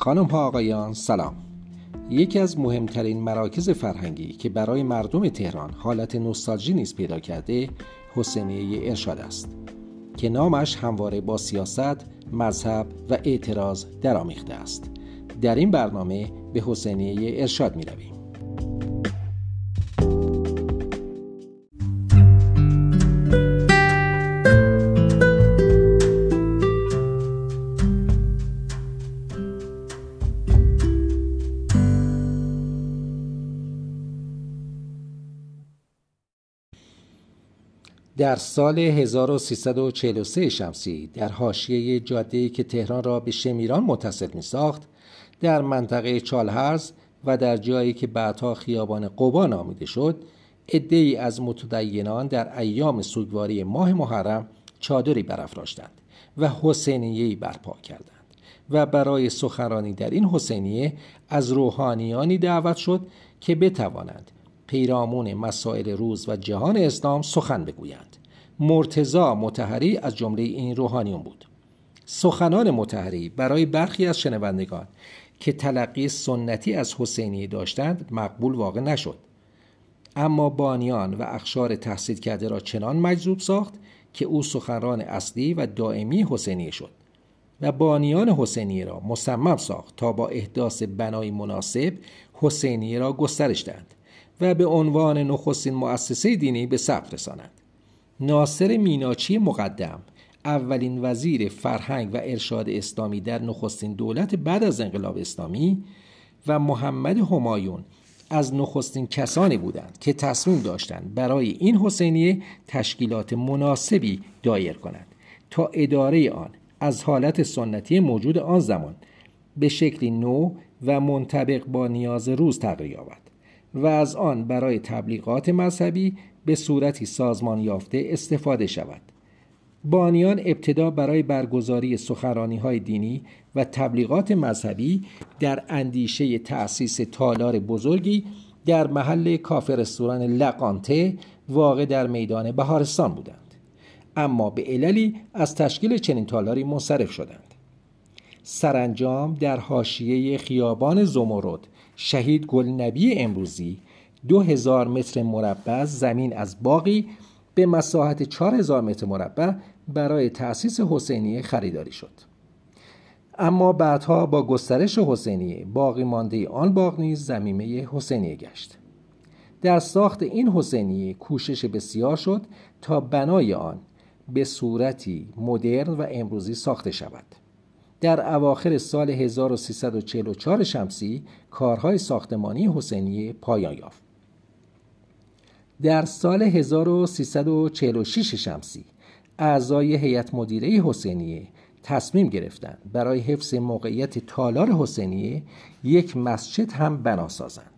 خانم ها آقایان سلام یکی از مهمترین مراکز فرهنگی که برای مردم تهران حالت نوستالژی نیز پیدا کرده حسینیه ارشاد است که نامش همواره با سیاست، مذهب و اعتراض درآمیخته است در این برنامه به حسینیه ارشاد می رویم. در سال 1343 شمسی در حاشیه جاده‌ای که تهران را به شمیران متصل می ساخت در منطقه چالهرز و در جایی که بعدها خیابان قبا نامیده شد عدهای از متدینان در ایام سوگواری ماه محرم چادری برافراشتند و حسینیه‌ای برپا کردند و برای سخنرانی در این حسینیه از روحانیانی دعوت شد که بتوانند پیرامون مسائل روز و جهان اسلام سخن بگویند مرتزا متحری از جمله این روحانیون بود. سخنان متحری برای برخی از شنوندگان که تلقی سنتی از حسینی داشتند مقبول واقع نشد. اما بانیان و اخشار تحصیل کرده را چنان مجذوب ساخت که او سخنران اصلی و دائمی حسینی شد و بانیان حسینی را مصمم ساخت تا با احداث بنای مناسب حسینی را گسترش دهند. و به عنوان نخستین مؤسسه دینی به ثبت رسانند ناصر میناچی مقدم اولین وزیر فرهنگ و ارشاد اسلامی در نخستین دولت بعد از انقلاب اسلامی و محمد همایون از نخستین کسانی بودند که تصمیم داشتند برای این حسینیه تشکیلات مناسبی دایر کنند. تا اداره آن از حالت سنتی موجود آن زمان به شکلی نو و منطبق با نیاز روز تغییر یابد. و از آن برای تبلیغات مذهبی به صورتی سازمان یافته استفاده شود. بانیان ابتدا برای برگزاری سخرانی های دینی و تبلیغات مذهبی در اندیشه تأسیس تالار بزرگی در محل کافه رستوران لقانته واقع در میدان بهارستان بودند. اما به عللی از تشکیل چنین تالاری منصرف شدند. سرانجام در حاشیه خیابان زمرد شهید گلنبی امروزی دو هزار متر مربع زمین از باقی به مساحت چهار هزار متر مربع برای تأسیس حسینیه خریداری شد. اما بعدها با گسترش حسینیه باقی مانده آن باغ نیز زمینه حسینیه گشت. در ساخت این حسینیه کوشش بسیار شد تا بنای آن به صورتی مدرن و امروزی ساخته شود. در اواخر سال 1344 شمسی کارهای ساختمانی حسینیه پایان یافت. در سال 1346 شمسی اعضای هیئت مدیره حسینیه تصمیم گرفتند برای حفظ موقعیت تالار حسینیه یک مسجد هم بنا سازند.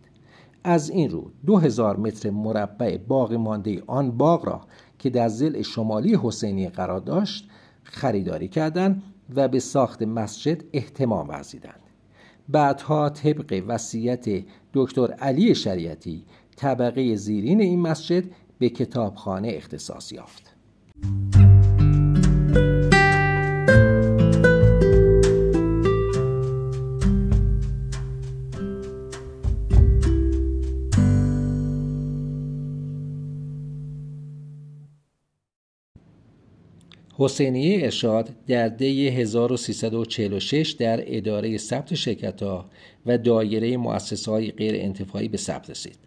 از این رو دو هزار متر مربع باقی مانده آن باغ را که در زل شمالی حسینیه قرار داشت خریداری کردند و به ساخت مسجد احتمام ورزیدند. بعدها طبق وصیت دکتر علی شریعتی طبقه زیرین این مسجد به کتابخانه اختصاص یافت. حسینیه ارشاد در دی 1346 در اداره ثبت شرکت ها و دایره مؤسسه های غیر انتفاعی به ثبت رسید.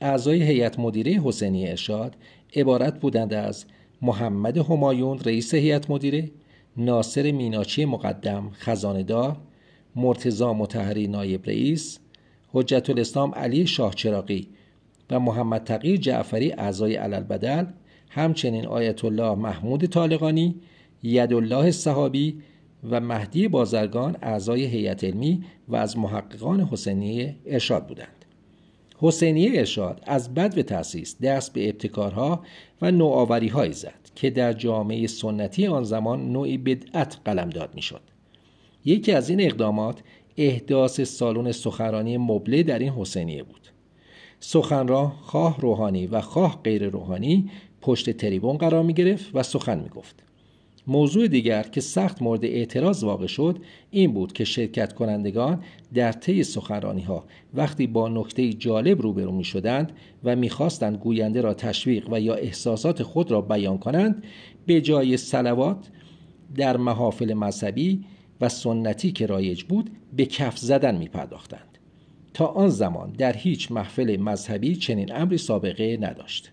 اعضای هیئت مدیره حسینیه ارشاد عبارت بودند از محمد همایون رئیس هیئت مدیره، ناصر میناچی مقدم خزاندار، مرتزا متحری نایب رئیس، حجت الاسلام علی شاه چراقی و محمد تقی جعفری اعضای علل بدل همچنین آیت الله محمود طالقانی یدالله صحابی و مهدی بازرگان اعضای هیئت علمی و از محققان حسینیه ارشاد بودند. حسینیه ارشاد از بد به تأسیس دست به ابتکارها و نوآوریهایی زد که در جامعه سنتی آن زمان نوعی بدعت قلمداد می‌شد. یکی از این اقدامات احداث سالن سخنرانی مبله در این حسینیه بود. سخنران خواه روحانی و خواه غیر روحانی پشت تریبون قرار می گرفت و سخن می گفت. موضوع دیگر که سخت مورد اعتراض واقع شد این بود که شرکت کنندگان در طی سخنرانی ها وقتی با نکته جالب روبرو می شدند و می‌خواستند گوینده را تشویق و یا احساسات خود را بیان کنند به جای سلوات در محافل مذهبی و سنتی که رایج بود به کف زدن می پرداختند. تا آن زمان در هیچ محفل مذهبی چنین امری سابقه نداشت.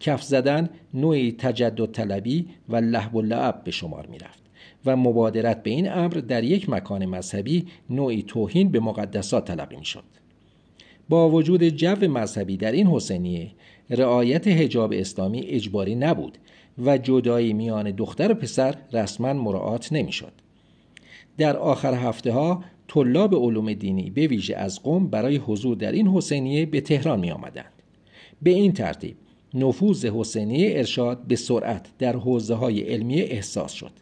کف زدن نوعی تجدد طلبی و لحب و لعب به شمار می رفت و مبادرت به این امر در یک مکان مذهبی نوعی توهین به مقدسات تلقی می شد. با وجود جو مذهبی در این حسینیه رعایت حجاب اسلامی اجباری نبود و جدایی میان دختر و پسر رسما مراعات نمی‌شد. در آخر هفته ها طلاب علوم دینی به ویژه از قوم برای حضور در این حسینیه به تهران می آمدند. به این ترتیب نفوذ حسینیه ارشاد به سرعت در حوزه های علمی احساس شد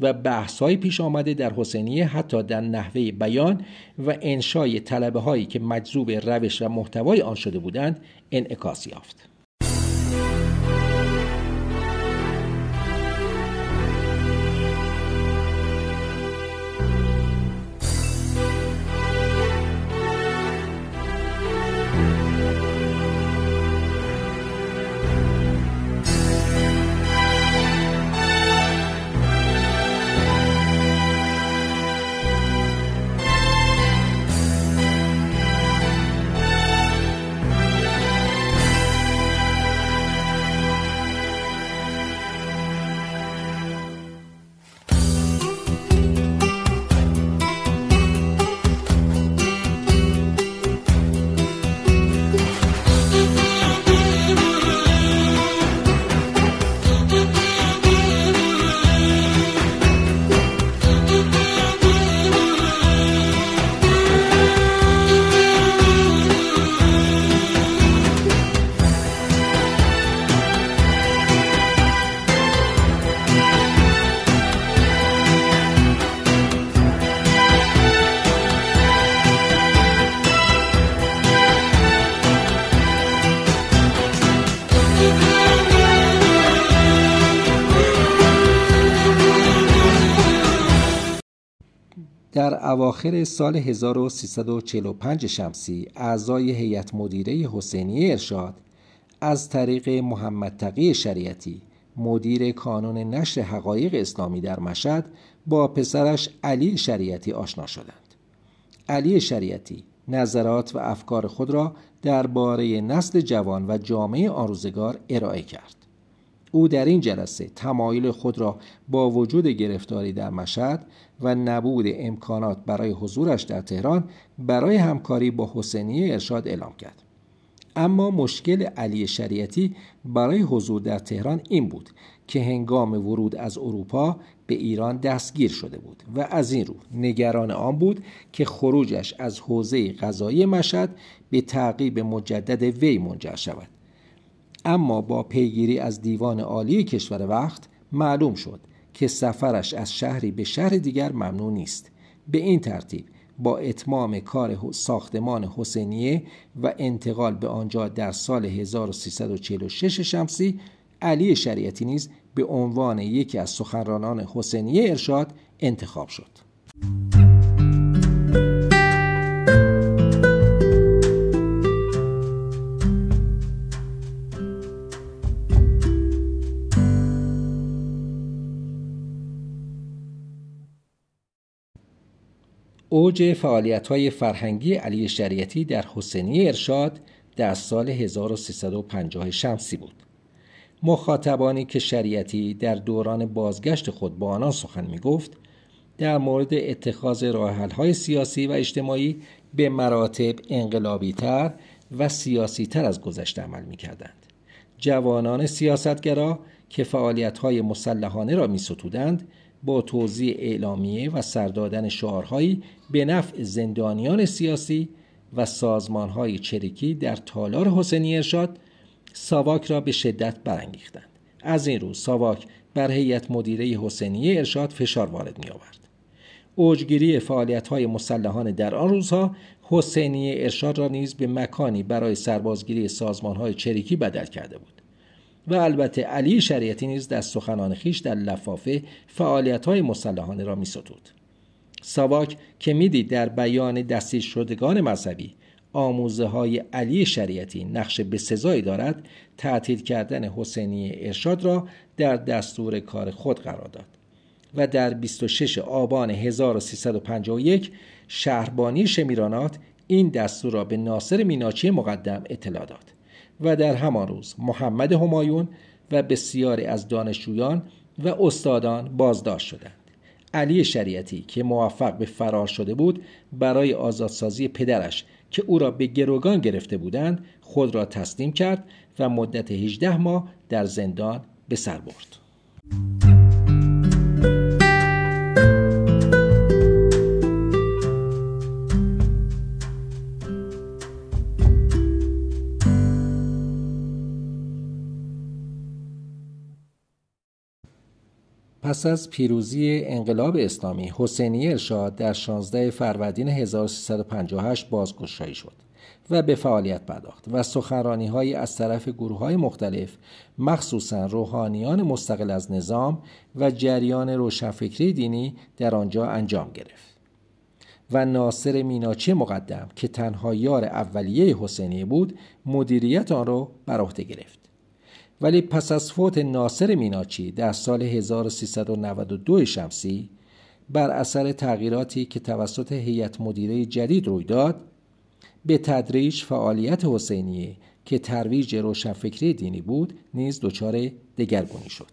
و بحث های پیش آمده در حسینیه حتی در نحوه بیان و انشای طلبه هایی که مجذوب روش و محتوای آن شده بودند انعکاس یافت. در اواخر سال 1345 شمسی اعضای هیئت مدیره حسینی ارشاد از طریق محمد تقی شریعتی مدیر کانون نشر حقایق اسلامی در مشهد با پسرش علی شریعتی آشنا شدند. علی شریعتی نظرات و افکار خود را درباره نسل جوان و جامعه آروزگار ارائه کرد. او در این جلسه تمایل خود را با وجود گرفتاری در مشهد و نبود امکانات برای حضورش در تهران برای همکاری با حسینی ارشاد اعلام کرد. اما مشکل علی شریعتی برای حضور در تهران این بود که هنگام ورود از اروپا به ایران دستگیر شده بود و از این رو نگران آن بود که خروجش از حوزه غذایی مشهد به تعقیب مجدد وی منجر شود. اما با پیگیری از دیوان عالی کشور وقت معلوم شد که سفرش از شهری به شهر دیگر ممنوع نیست. به این ترتیب با اتمام کار ساختمان حسینیه و انتقال به آنجا در سال 1346 شمسی علی شریعتی نیز به عنوان یکی از سخنرانان حسینیه ارشاد انتخاب شد. اوج فعالیت های فرهنگی علی شریعتی در حسینی ارشاد در سال 1350 شمسی بود. مخاطبانی که شریعتی در دوران بازگشت خود با آنان سخن می گفت در مورد اتخاذ های سیاسی و اجتماعی به مراتب انقلابی تر و سیاسی تر از گذشته عمل می کردند. جوانان سیاستگرا که فعالیت های مسلحانه را می ستودند با توضیح اعلامیه و سردادن شعارهایی به نفع زندانیان سیاسی و سازمانهای چریکی در تالار حسینی ارشاد ساواک را به شدت برانگیختند. از این رو ساواک بر هیئت مدیره حسینی ارشاد فشار وارد می آورد اوجگیری فعالیت های مسلحانه در آن روزها حسینی ارشاد را نیز به مکانی برای سربازگیری سازمان های چریکی بدل کرده بود. و البته علی شریعتی نیز در سخنان خیش در لفافه فعالیت های مسلحانه را می ستود. ساواک که می‌دید در بیان دستیر شدگان مذهبی آموزه های علی شریعتی نقش به سزایی دارد تعطیل کردن حسینی ارشاد را در دستور کار خود قرار داد و در 26 آبان 1351 شهربانی شمیرانات این دستور را به ناصر میناچی مقدم اطلاع داد و در همان روز محمد همایون و بسیاری از دانشجویان و استادان بازداشت شدند علی شریعتی که موفق به فرار شده بود برای آزادسازی پدرش که او را به گروگان گرفته بودند خود را تسلیم کرد و مدت 18 ماه در زندان به سر برد. پس از پیروزی انقلاب اسلامی حسینی ارشاد در 16 فروردین 1358 بازگشایی شد و به فعالیت پرداخت و سخنرانی های از طرف گروه های مختلف مخصوصا روحانیان مستقل از نظام و جریان روشنفکری دینی در آنجا انجام گرفت و ناصر میناچی مقدم که تنها یار اولیه حسینی بود مدیریت آن را بر عهده گرفت. ولی پس از فوت ناصر میناچی در سال 1392 شمسی بر اثر تغییراتی که توسط هیئت مدیره جدید روی داد به تدریج فعالیت حسینیه که ترویج روشنفکری دینی بود نیز دچار دگرگونی شد.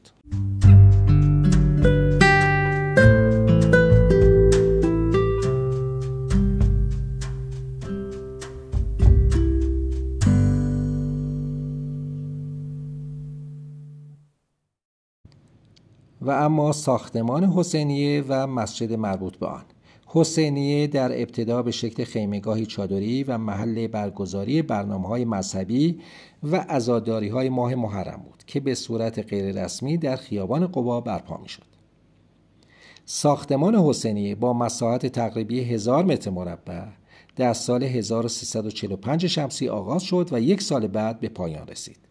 و اما ساختمان حسینیه و مسجد مربوط به آن حسینیه در ابتدا به شکل خیمگاهی چادری و محل برگزاری برنامه های مذهبی و ازاداری های ماه محرم بود که به صورت غیررسمی در خیابان قبا برپا می شد. ساختمان حسینیه با مساحت تقریبی هزار متر مربع در سال 1345 شمسی آغاز شد و یک سال بعد به پایان رسید.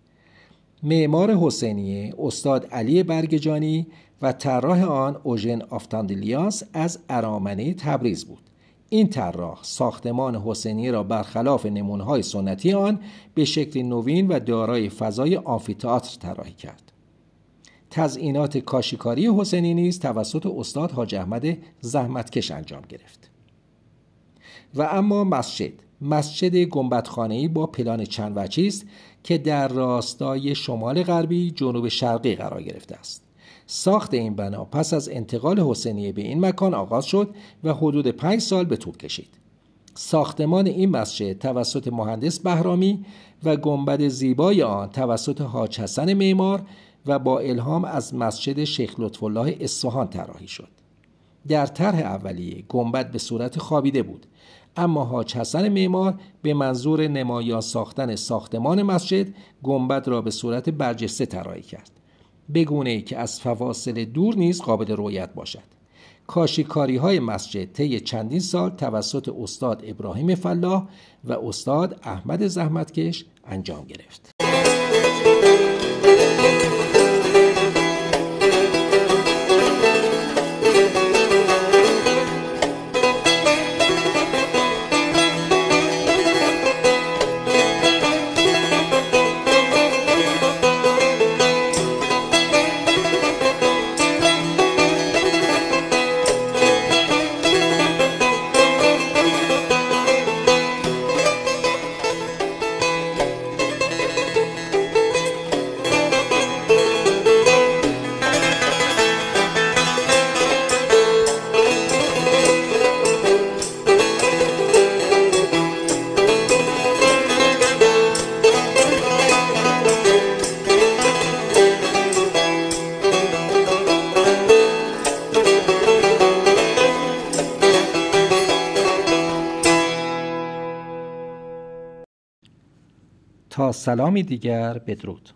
معمار حسینیه استاد علی برگجانی و طراح آن اوژن آفتاندلیاس از ارامنه تبریز بود. این طراح ساختمان حسینیه را برخلاف نمونه‌های سنتی آن به شکل نوین و دارای فضای آمفیتئاتر طراحی کرد. تزئینات کاشیکاری حسینی نیز توسط استاد حاج احمد زحمتکش انجام گرفت. و اما مسجد مسجد گنبدخانه‌ای با پلان چند وجهی است که در راستای شمال غربی جنوب شرقی قرار گرفته است. ساخت این بنا پس از انتقال حسینیه به این مکان آغاز شد و حدود پنج سال به طول کشید. ساختمان این مسجد توسط مهندس بهرامی و گنبد زیبای آن توسط حاج حسن معمار و با الهام از مسجد شیخ لطف الله اصفهان طراحی شد. در طرح اولیه گنبد به صورت خوابیده بود اما حاج حسن معمار به منظور نمایان ساختن ساختمان مسجد گنبد را به صورت برجسته طراحی کرد. بگونه ای که از فواصل دور نیز قابل رویت باشد. کاشیکاری های مسجد طی چندین سال توسط استاد ابراهیم فلاح و استاد احمد زحمتکش انجام گرفت. سلامی دیگر بدرود.